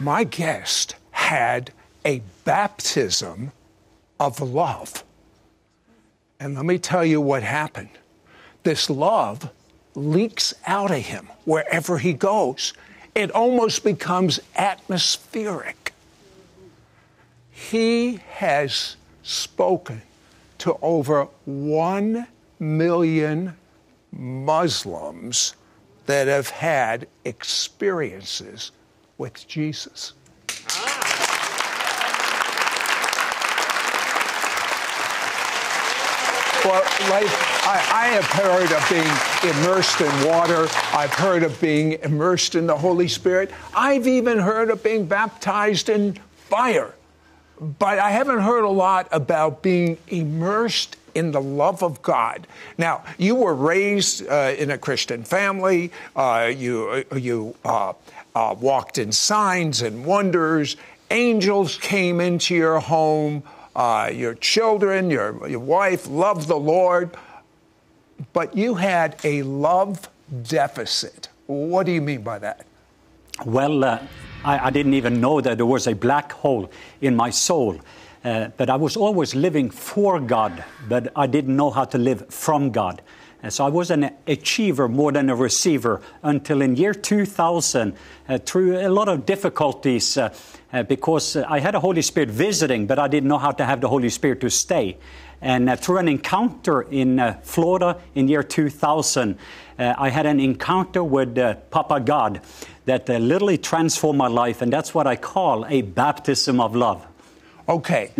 My guest had a baptism of love. And let me tell you what happened. This love leaks out of him wherever he goes. It almost becomes atmospheric. He has spoken to over 1 million Muslims that have had experiences with Jesus. Well, I, I, have heard of being immersed in water. I've heard of being immersed in the Holy Spirit. I've even heard of being baptized in fire. But I haven't heard a lot about being immersed in the love of God. Now, you were raised uh, in a Christian family. Uh, you uh, you uh, uh, walked in signs and wonders. Angels came into your home. Uh, your children, your, your wife loved the Lord, but you had a love deficit. What do you mean by that? Well, uh, I, I, didn't even know that there was a black hole in my soul. Uh, but I was always living for God, but I didn't know how to live from God. And so I was an achiever more than a receiver until in year 2000, uh, through a lot of difficulties, uh, uh, because uh, I had a Holy Spirit visiting, but I didn't know how to have the Holy Spirit to stay. And uh, through an encounter in uh, Florida in year 2000, I had an encounter with Papa God that literally transformed my life, and that's what I call a baptism of love. Okay,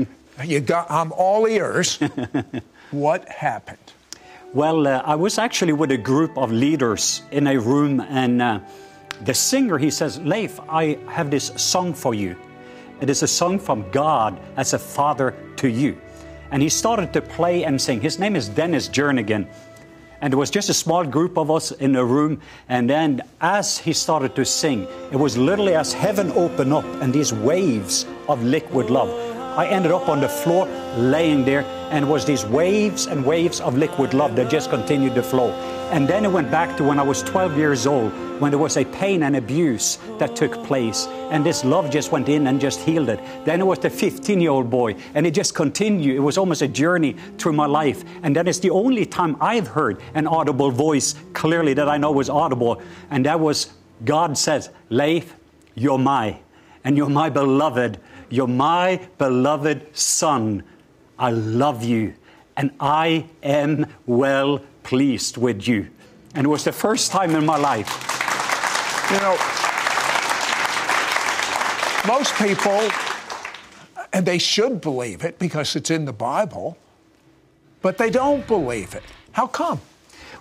you got, I'm all ears. what happened? Well, uh, I was actually with a group of leaders in a room, and uh, the singer he says, Leif, I have this song for you. It is a song from God as a father to you. And he started to play and sing. His name is Dennis Jernigan. And there was just a small group of us in the room. And then as he started to sing, it was literally as heaven opened up and these waves of liquid love I ended up on the floor laying there, and it was these waves and waves of liquid love that just continued to flow. And then it went back to when I was 12 years old, when there was a pain and abuse that took place. And this love just went in and just healed it. Then it was the 15 year old boy, and it just continued. It was almost a journey through my life. And that is the only time I've heard an audible voice clearly that I know was audible. And that was God says, Leif, you're my, and you're my beloved you're my beloved Son. I love you, and I am well pleased with you. And it was the first time in my life. You know, most people, and they should believe it because it's in the Bible, but they don't believe it. How come?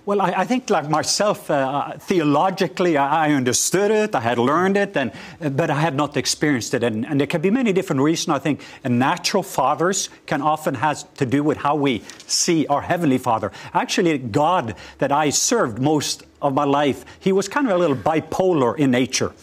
Well, I, I, think, like myself, uh, theologically, I, I, understood it, I had learned it, and, but I had not experienced it. And, and there can be many different reasons. I think natural fathers can often have to do with how we see our Heavenly Father. Actually, God that I served most of my life, he was kind of a little bipolar in nature.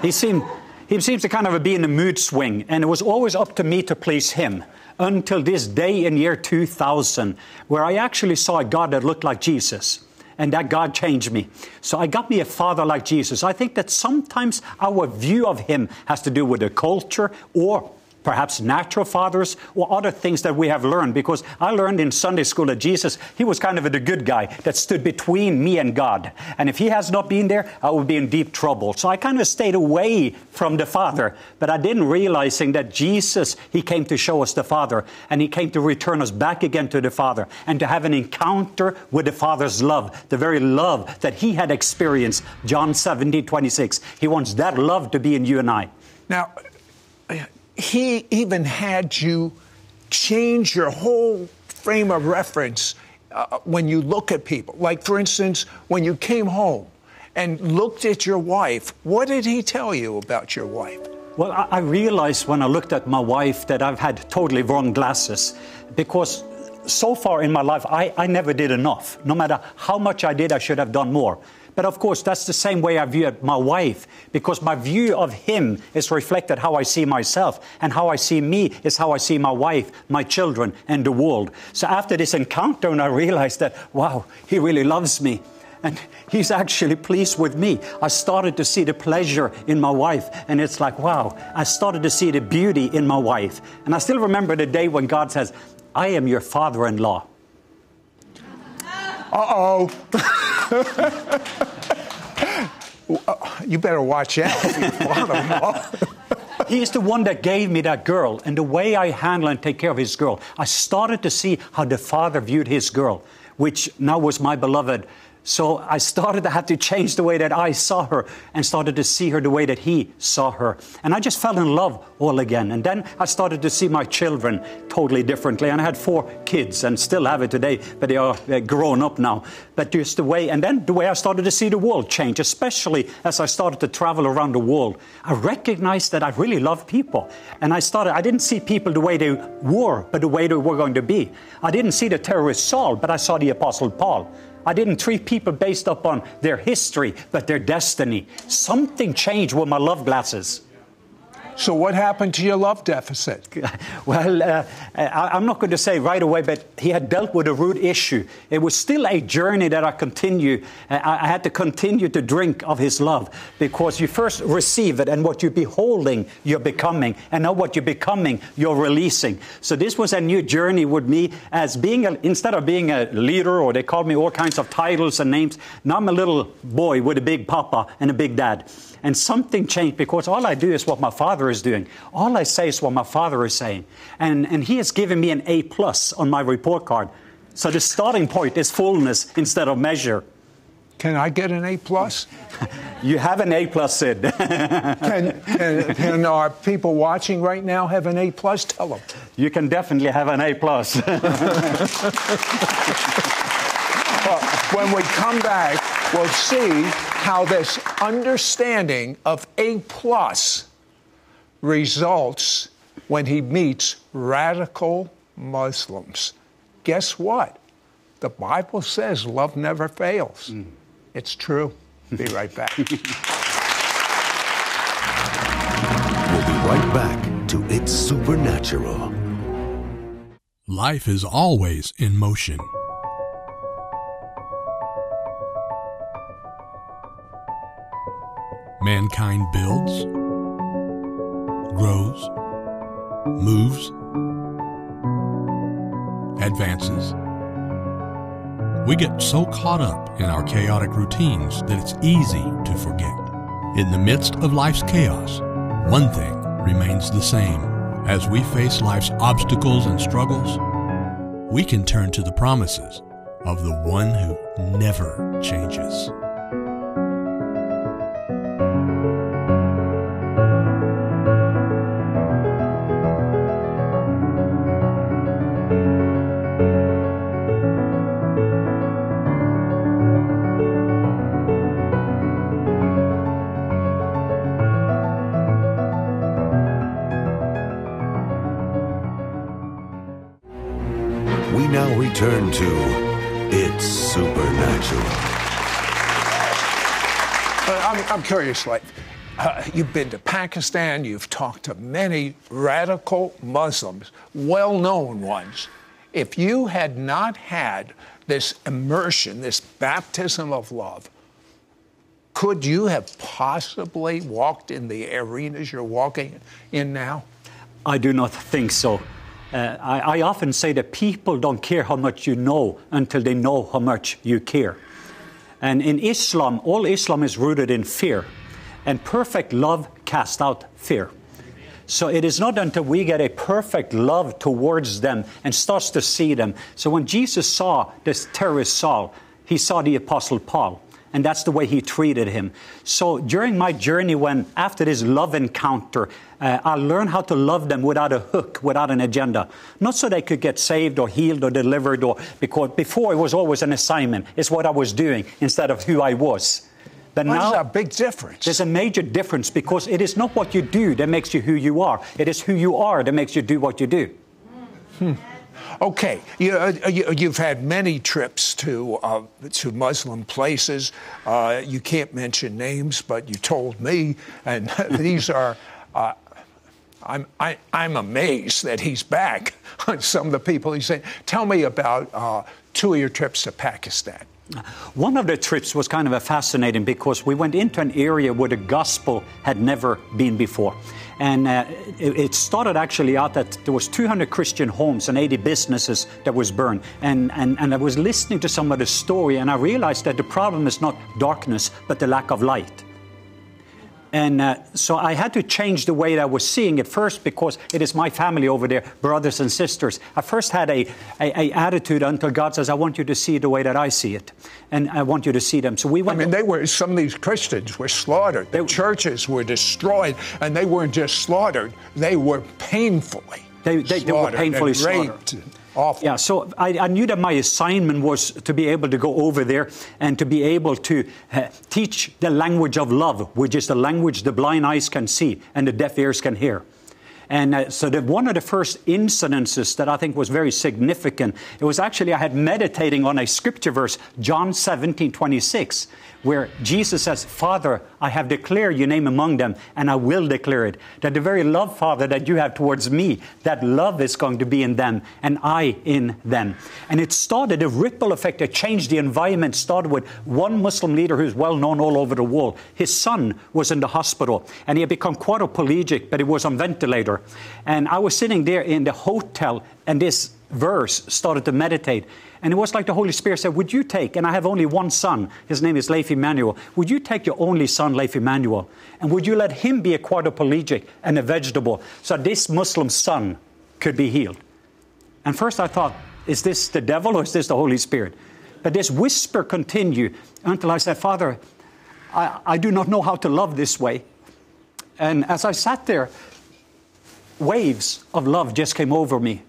He seemed, he seems to kind of be in a mood swing, and it was always up to me to please him until this day in year 2000, where I actually saw a God that looked like Jesus. And that God changed me. So I got me a father like Jesus. I think that sometimes our view of Him has to do with the culture or perhaps natural fathers or other things that we have learned. Because I learned in Sunday school that Jesus, he was kind of the good guy that stood between me and God. And if he has not been there, I would be in deep trouble. So I kind of stayed away from the Father. But I didn't realizing that Jesus, he came to show us the Father and he came to return us back again to the Father and to have an encounter with the Father's love, the very love that he had experienced. John 17, 26. He wants that love to be in you and I. Now, he even had you change your whole frame of reference uh, when you look at people. Like, for instance, when you came home and looked at your wife, what did he tell you about your wife? Well, I realized when I looked at my wife that I've had totally wrong glasses because so far in my life, I, I never did enough. No matter how much I did, I should have done more. But of course, that's the same way I view my wife, because my view of him is reflected how I see myself, and how I see me is how I see my wife, my children, and the world. So after this encounter, and I realized that, wow, he really loves me. And he's actually pleased with me. I started to see the pleasure in my wife, and it's like, wow, I started to see the beauty in my wife. And I still remember the day when God says, I am your father in law. Uh oh. you better watch out. He's the one that gave me that girl, and the way I handle and take care of his girl, I started to see how the father viewed his girl, which now was my beloved so I started to have to change the way that I saw her and started to see her the way that he saw her. And I just fell in love all again. And then I started to see my children totally differently. And I had four kids and still have it today, but they are grown up now. But just the way, and then the way I started to see the world change, especially as I started to travel around the world, I recognized that I really love people. And I started, I didn't see people the way they were, but the way they were going to be. I didn't see the terrorist Saul, but I saw the Apostle Paul. I didn't treat people based upon their history, but their destiny. Something changed with my love glasses. So, what happened to your love deficit? well, uh, I, am not going to say right away, but he had dealt with a root issue. It was still a journey that I continue. Uh, I, had to continue to drink of his love because you first receive it, and what you're beholding, you're becoming, and now what you're becoming, you're releasing. So, this was a new journey with me as being a, instead of being a leader, or they called me all kinds of titles and names. Now I'm a little boy with a big papa and a big dad. And something changed because all I do is what my father is doing. All I say is what my father is saying. And, and he has given me an A plus on my report card. So the starting point is fullness instead of measure. Can I get an A plus? you have an A plus, Sid. can, can, can, our people watching right now have an A plus? Tell them. You can definitely have an A plus. well, when we come back, we'll see how this understanding of A plus results when he meets radical Muslims. Guess what? The Bible says love never fails. Mm. It's true. Be right back. we'll be right back to It's Supernatural. Life is always in motion mankind builds, grows, moves, advances. We get so caught up in our chaotic routines that it's easy to forget. In the midst of life's chaos, one thing remains the same. As we face life's obstacles and struggles, we can turn to the promises of the one who never changes. Return to It's Supernatural. Uh, I'm, I'm, curious, like, uh, you've been to Pakistan, you've talked to many radical Muslims, well known ones. If you had not had this immersion, this baptism of love, could you have possibly walked in the arenas you're walking in now? I do not think so. Uh, I, I often say that people don't care how much you know until they know how much you care. And in Islam, all Islam is rooted in fear. And perfect love casts out fear. So it is not until we get a perfect love towards them and starts to see them. So when Jesus saw this terrorist Saul, he saw the apostle Paul. And that's the way he treated him. So during my journey, when after this love encounter, uh, I learned how to love them without a hook, without an agenda. Not so they could get saved or healed or delivered, or because before it was always an assignment. It's what I was doing instead of who I was. But well, now, there's a big difference. There's a major difference because it is not what you do that makes you who you are. It is who you are that makes you do what you do. Hmm. Okay, you, uh, have had many trips to uh, to Muslim places. Uh, you can't mention names, but you told me, and these are. Uh, I'm I, am i am amazed that he's back on some of the people he's saying. Tell me about uh, two of your trips to Pakistan. One of the trips was kind of fascinating because we went into an area where the gospel had never been before. And uh, it, it, started actually out that there was 200 Christian homes and 80 businesses that was burned. And, and, and I was listening to some of the story and I realized that the problem is not darkness, but the lack of light. And uh, so I had to change the way that I was seeing it first because it is my family over there, brothers and sisters. I first had a, a, a, attitude until God says, I want you to see it the way that I see it. And I want you to see them. So we went. I mean, they were, some of these Christians were slaughtered. The they, churches were destroyed. And they weren't just slaughtered, they were painfully they, they, they were painfully slaughtered. Awful. Yeah, so I, I, knew that my assignment was to be able to go over there and to be able to uh, teach the language of love, which is the language the blind eyes can see and the deaf ears can hear. And uh, so the, one of the first incidences that I think was very significant, it was actually I had meditating on a scripture verse, John 17, 26, where Jesus says, Father, I have declared your name among them, and I will declare it. That the very love, Father, that you have towards me, that love is going to be in them, and I in them. And it started a ripple effect. It changed the environment. Started with one Muslim leader who's well known all over the world. His son was in the hospital, and he had become quadriplegic, but he was on ventilator. And I was sitting there in the hotel, and this verse started to meditate. And it was like the Holy Spirit said, Would you take, and I have only one son, his name is Leif Emanuel, would you take your only son, Leif Emanuel, and would you let him be a quadriplegic and a vegetable so this Muslim son could be healed? And first I thought, Is this the devil or is this the Holy Spirit? But this whisper continued until I said, Father, I, I do not know how to love this way. And as I sat there, waves of love just came over me.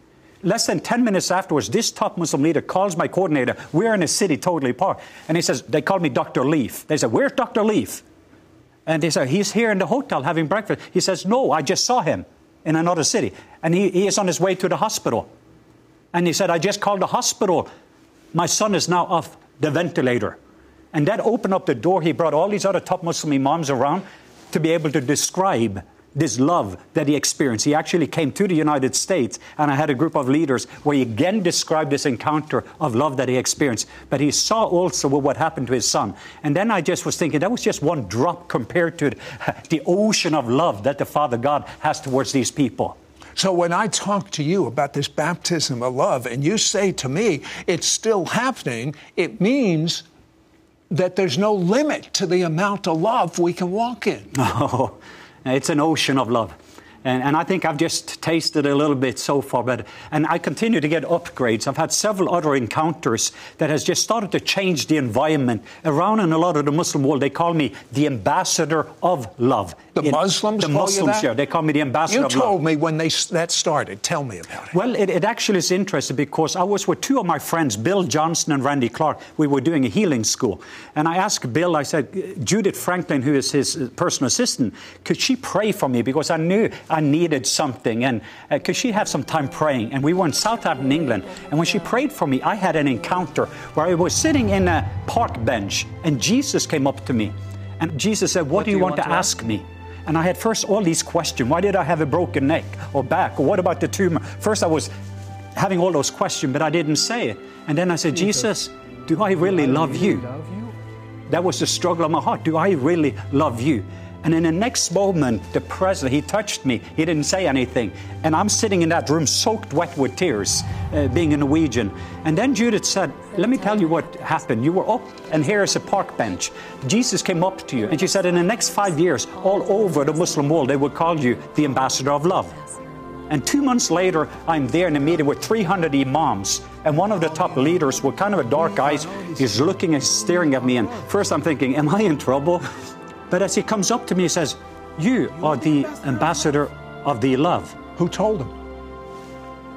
Less than 10 minutes afterwards, this top Muslim leader calls my coordinator. We're in a city totally apart. And he says, they call me Dr. Leif. They said, where's Dr. Leif? And they said, he's here in the hotel having breakfast. He says, no, I just saw him in another city. And he, he is on his way to the hospital. And he said, I just called the hospital. My son is now off the ventilator. And that opened up the door. He brought all these other top Muslim imams around to be able to describe this love that he experienced. He actually came to the United States, and I had a group of leaders where he again described this encounter of love that he experienced. But he saw also what happened to his son. And then I just was thinking that was just one drop compared to the ocean of love that the Father God has towards these people. So when I talk to you about this baptism of love, and you say to me, it's still happening, it means that there's no limit to the amount of love we can walk in. Oh. Uh, it's an ocean of love. And, and, I think I've just tasted a little bit so far, but and I continue to get upgrades. I've had several other encounters that has just started to change the environment around in a lot of the Muslim world. They call me the ambassador of love. The in, Muslims, the Muslims, yeah, they call me the ambassador. You told love. me when they that started. Tell me about it. Well, it, it actually is interesting because I was with two of my friends, Bill Johnson and Randy Clark. We were doing a healing school, and I asked Bill. I said, Judith Franklin, who is his uh, personal assistant, could she pray for me because I knew I needed something. And uh, could she have some time praying? And we were in Southampton, England. And when she prayed for me, I had an encounter where I was sitting in a park bench and Jesus came up to me. And Jesus said, What, what do you, want, want to ask, ask me? And I had first all these questions. Why did I have a broken neck or back? Or what about the tumor? First, I was having all those questions, but I didn't say it. And then I said, Jesus, do I really love you? That was the struggle of my heart. Do I really love you? And in the next moment, the president, he touched me. He didn't say anything. And I'm sitting in that room soaked wet with tears, uh, being a Norwegian. And then Judith said, Let me tell you what happened. You were up, and here's a park bench. Jesus came up to you. And she said, In the next five years, all over the Muslim world, they will call you the ambassador of love. And two months later, I'm there in a meeting with 300 imams. And one of the top leaders with kind of a dark eyes, is looking and staring at me. And first I'm thinking, Am I in trouble? But as he comes up to me, he says, You are the ambassador of the love. Who told him?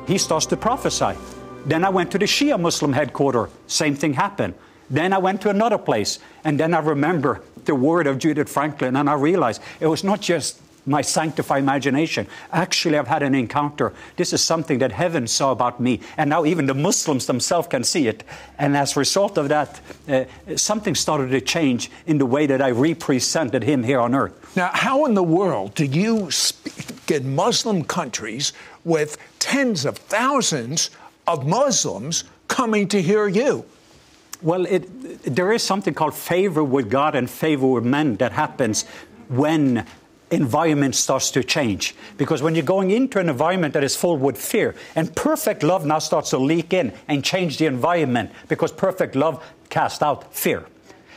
He starts to prophesy. Then I went to the Shia Muslim headquarters. Same thing happened. Then I went to another place. And then I remember the word of Judith Franklin. And I realized it was not just my sanctified imagination. Actually, I've had an encounter. This is something that heaven saw about me, and now even the Muslims themselves can see it. And as a result of that, uh, something started to change in the way that I represented him here on earth. Now, how in the world do you speak in Muslim countries with tens of thousands of Muslims coming to hear you? Well, it, there is something called favor with God and favor with men that happens when environment starts to change. Because when you're going into an environment that is full with fear, and perfect love now starts to leak in and change the environment, because perfect love casts out fear.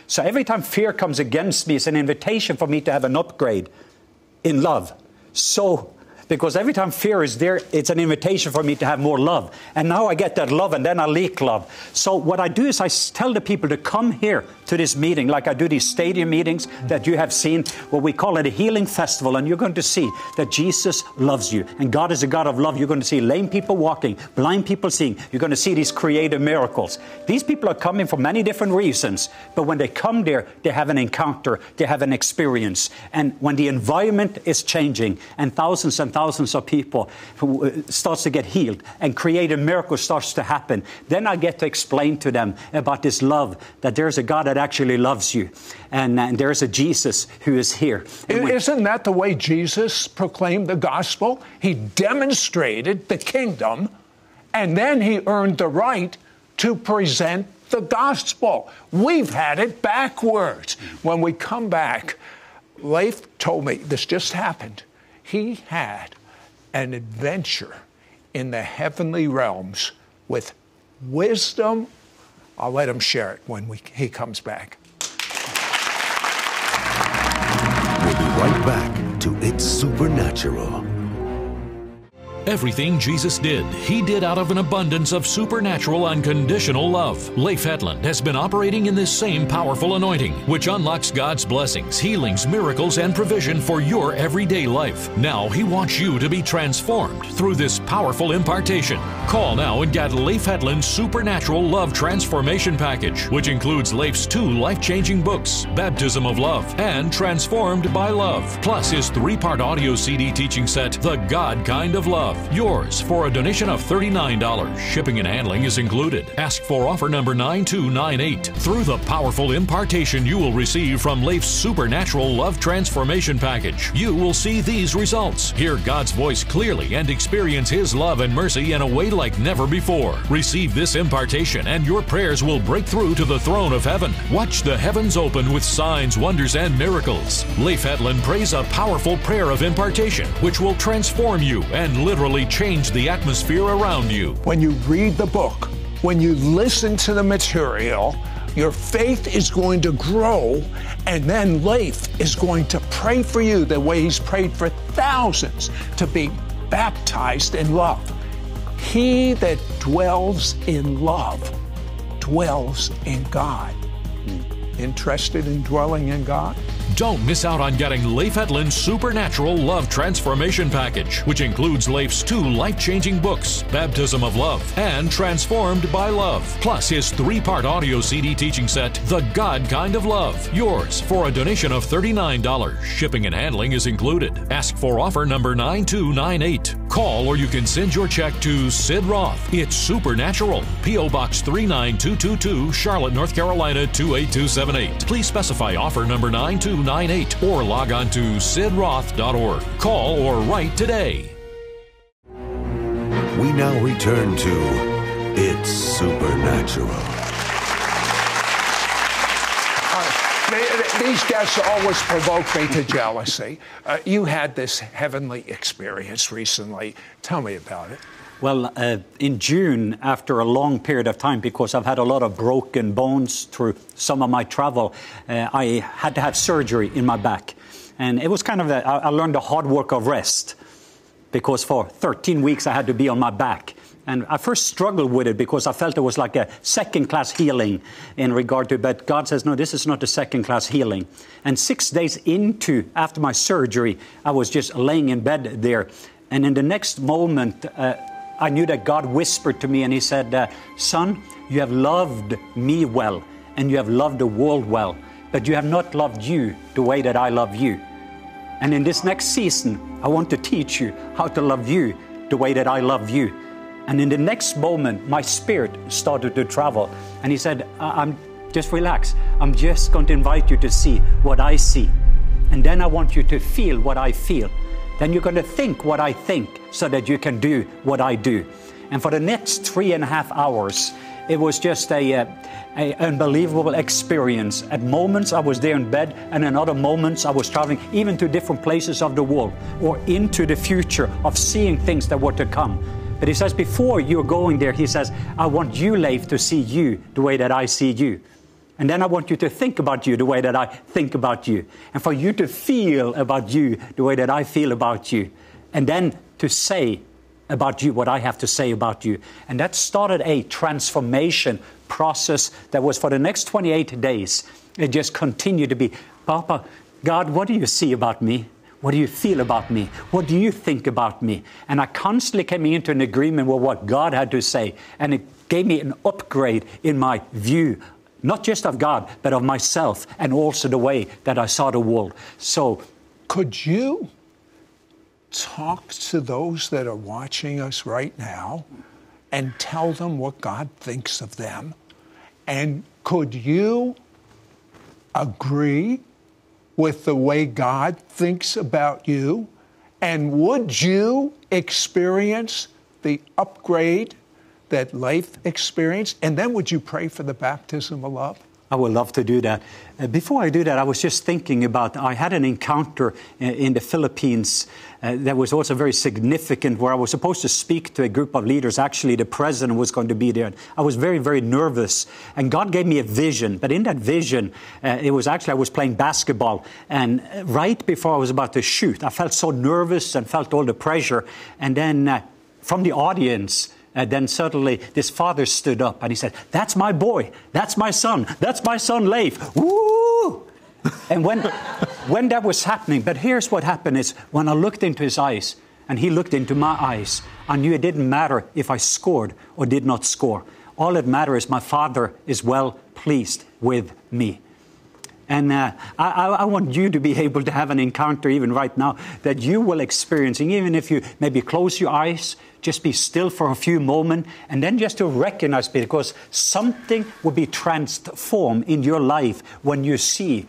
So every time fear comes against me, it's an invitation for me to have an upgrade in love. So because every time fear is there, it's an invitation for me to have more love. And now I get that love and then I leak love. So what I do is I tell the people to come here to this meeting, like I do these stadium meetings that you have seen, what we call it a healing festival, and you're going to see that Jesus loves you. And God is a God of love. You're going to see lame people walking, blind people seeing. You're going to see these creative miracles. These people are coming for many different reasons, but when they come there, they have an encounter, they have an experience. And when the environment is changing and thousands and thousands of people uh, starts to get healed and creative miracles starts to happen, then I get to explain to them about this love, that there's a God that actually loves you. And, and there's a Jesus who is here. And Isn't that the way Jesus proclaimed the gospel? He demonstrated the kingdom and then he earned the right to present the gospel. We've had it backwards. When we come back, Leif told me this just happened he had an adventure in the heavenly realms with wisdom. I'll let him share it when we, he comes back. We'll be right back to It's Supernatural. Everything Jesus did, he did out of an abundance of supernatural unconditional love. Leif Hetland has been operating in this same powerful anointing, which unlocks God's blessings, healings, miracles, and provision for your everyday life. Now he wants you to be transformed through this powerful impartation. Call now and get Leif Hetland's Supernatural Love Transformation Package, which includes Leif's two life changing books, Baptism of Love and Transformed by Love, plus his three part audio CD teaching set, The God Kind of Love. Yours for a donation of $39. Shipping and handling is included. Ask for offer number 9298. Through the powerful impartation you will receive from Leif's Supernatural Love Transformation Package, you will see these results. Hear God's voice clearly and experience His love and mercy in a way like never before. Receive this impartation and your prayers will break through to the throne of heaven. Watch the heavens open with signs, wonders, and miracles. Leif Hetland prays a powerful prayer of impartation, which will transform you and literally change the atmosphere around you. When you read the book, when you listen to the material, your faith is going to grow, and then Leif is going to pray for you the way he's prayed for thousands to be baptized in love. He that dwells in love dwells in God. Hmm. Interested in dwelling in God? Don't miss out on getting Leif Hetland's Supernatural Love Transformation Package, which includes Leif's two life changing books, Baptism of Love and Transformed by Love, plus his three part audio CD teaching set, The God Kind of Love. Yours for a donation of $39. Shipping and handling is included. Ask for offer number 9298. Call or you can send your check to Sid Roth. It's Supernatural. P.O. Box 39222, Charlotte, North Carolina 28278. Please specify offer number 9298 or log on to sidroth.org. Call or write today. We now return to It's Supernatural. These guests always provoke me to jealousy. Uh, you had this heavenly experience recently. Tell me about it. Well, uh, in June, after a long period of time, because I've had a lot of broken bones through some of my travel, uh, I had to have surgery in my back. And it was kind of, a, I learned the hard work of rest because for 13 weeks I had to be on my back. And I first struggled with it because I felt it was like a second class healing in regard to it. But God says, no, this is not a second class healing. And six days into, after my surgery, I was just laying in bed there. And in the next moment, uh, I knew that God whispered to me and He said, uh, Son, you have loved me well and you have loved the world well, but you have not loved you the way that I love you. And in this next season, I want to teach you how to love you the way that I love you. And in the next moment, my spirit started to travel. And he said, I'm just relax. I'm just going to invite you to see what I see. And then I want you to feel what I feel then you're going to think what I think so that you can do what I do. And for the next three and a half hours, it was just a, uh, a, unbelievable experience. At moments I was there in bed, and in other moments I was traveling even to different places of the world or into the future of seeing things that were to come. But he says, before you're going there, he says, I want you, Leif, to see you the way that I see you. And then I want you to think about you the way that I think about you. And for you to feel about you the way that I feel about you. And then to say about you what I have to say about you. And that started a transformation process that was for the next 28 days. It just continued to be, Papa, God, what do you see about me? What do you feel about me? What do you think about me? And I constantly came into an agreement with what God had to say. And it gave me an upgrade in my view not just of God, but of myself and also the way that I saw the world. So, could you talk to those that are watching us right now and tell them what God thinks of them? And could you agree with the way God thinks about you? And would you experience the upgrade that life experienced? And then would you pray for the baptism of love? I would love to do that. Uh, before I do that, I was just thinking about I had an encounter in, in the Philippines uh, that was also very significant where I was supposed to speak to a group of leaders. Actually, the president was going to be there. I was very, very nervous. And God gave me a vision. But in that vision, uh, it was actually I was playing basketball. And uh, right before I was about to shoot, I felt so nervous and felt all the pressure. And then uh, from the audience, and then suddenly this father stood up and he said, That's my boy. That's my son. That's my son, Leif. Woo! and when, when that was happening, but here's what happened is when I looked into his eyes and he looked into my eyes, I knew it didn't matter if I scored or did not score. All that matters is my father is well pleased with me. And uh, I, I, want you to be able to have an encounter even right now that you will experience. Even if you maybe close your eyes, just be still for a few moments, and then just to recognize because something will be transformed in your life when you see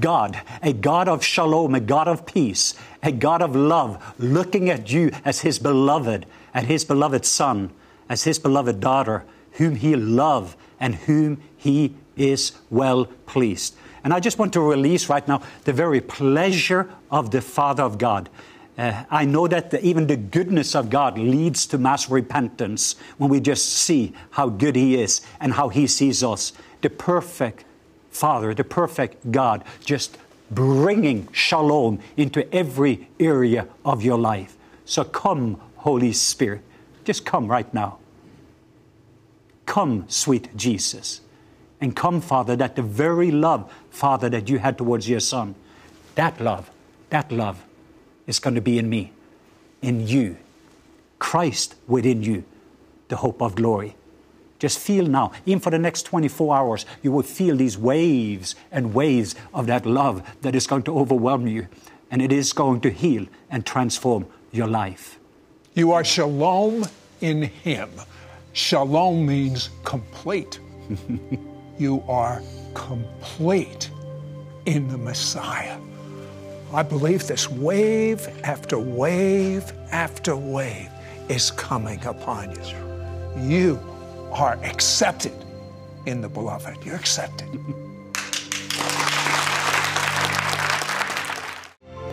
God, a God of shalom, a God of peace, a God of love, looking at you as His beloved, and His beloved Son, as His beloved daughter, whom He loves and whom He is well pleased. And I just want to release right now the very pleasure of the Father of God. Uh, I know that the, even the goodness of God leads to mass repentance when we just see how good He is and how He sees us. The perfect Father, the perfect God, just bringing shalom into every area of your life. So come, Holy Spirit. Just come right now. Come, sweet Jesus. And come, Father, that the very love, Father, that you had towards your Son, that love, that love is going to be in me, in you, Christ within you, the hope of glory. Just feel now, even for the next 24 hours, you will feel these waves and waves of that love that is going to overwhelm you, and it is going to heal and transform your life. You are shalom in Him. Shalom means complete. you are complete in the Messiah. I believe this wave after wave after wave is coming upon you. You are accepted in the beloved. You're accepted.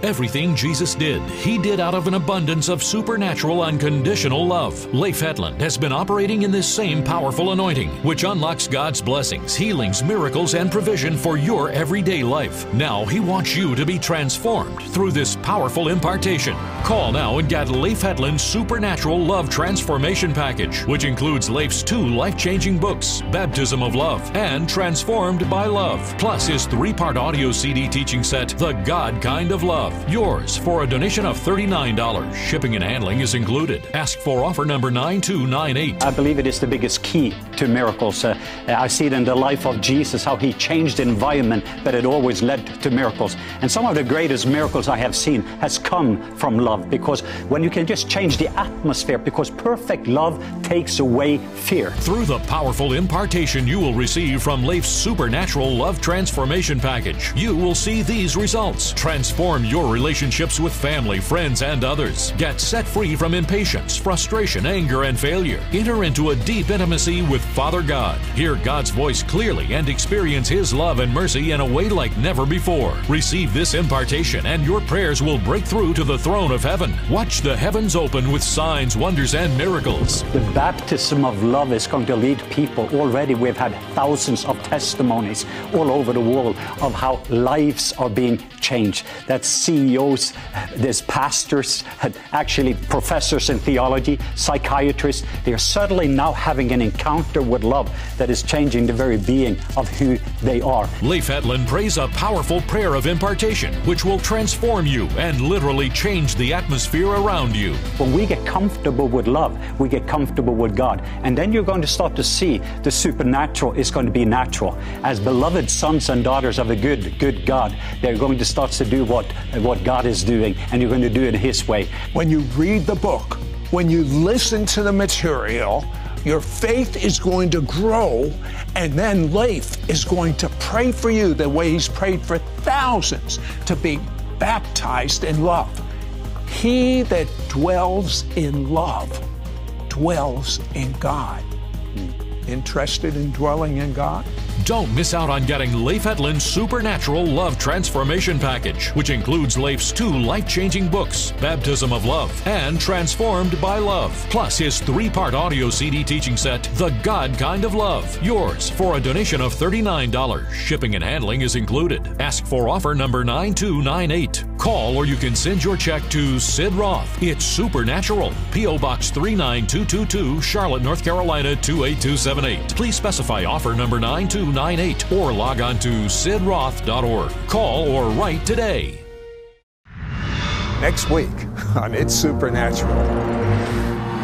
Everything Jesus did, he did out of an abundance of supernatural, unconditional love. Leif Hetland has been operating in this same powerful anointing, which unlocks God's blessings, healings, miracles, and provision for your everyday life. Now he wants you to be transformed through this powerful impartation. Call now and get Leif Hetland's Supernatural Love Transformation Package, which includes Leif's two life changing books, Baptism of Love and Transformed by Love, plus his three part audio CD teaching set, The God Kind of Love. Yours for a donation of $39. Shipping and handling is included. Ask for offer number 9298. I believe it is the biggest key to miracles. Uh, I see it in the life of Jesus, how he changed the environment, but it always led to miracles. And some of the greatest miracles I have seen has come from love because when you can just change the atmosphere, because perfect love takes away fear. Through the powerful impartation you will receive from Leif's Supernatural Love Transformation Package, you will see these results. Transform your relationships with family, friends, and others. Get set free from impatience, frustration, anger, and failure. Enter into a deep intimacy with Father God. Hear God's voice clearly and experience His love and mercy in a way like never before. Receive this impartation, and your prayers will break through to the throne of heaven. Watch the heavens open with signs, wonders, and miracles. The baptism of love is going to lead people. Already, we've had thousands of testimonies all over the world of how lives are being changed. That CEOs, there's pastors, actually professors in theology, psychiatrists, they are suddenly now having an encounter with love that is changing the very being of who they are. Leif Hetland prays a powerful prayer of impartation, which will transform you and literally change the atmosphere around you. When we get comfortable with love, we get comfortable with God. And then you're going to start to see the supernatural is going to be natural. As beloved sons and daughters of a good, good God, they're going to start to do what, what God is doing, and you're going to do it His way. When you read the book, when you listen to the material, your faith is going to grow, and then Leif is going to pray for you the way he's prayed for thousands to be baptized in love. He that dwells in love dwells in God. Hmm. Interested in dwelling in God? Don't miss out on getting Leif Hetland's Supernatural Love Transformation Package, which includes Leif's two life changing books, Baptism of Love and Transformed by Love, plus his three part audio CD teaching set, The God Kind of Love. Yours for a donation of $39. Shipping and handling is included. Ask for offer number 9298. Call or you can send your check to Sid Roth. It's Supernatural. P.O. Box 39222, Charlotte, North Carolina 28278. Please specify offer number 9298 or log on to sidroth.org. Call or write today. Next week on It's Supernatural.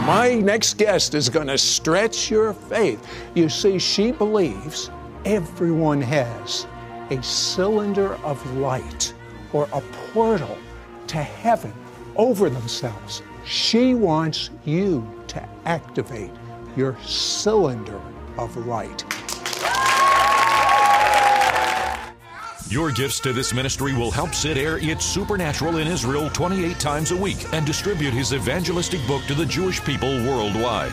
My next guest is going to stretch your faith. You see, she believes everyone has a cylinder of light or a portal to heaven over themselves. She wants you to activate your cylinder of light. Your gifts to this ministry will help Sid air It's Supernatural in Israel 28 times a week and distribute his evangelistic book to the Jewish people worldwide.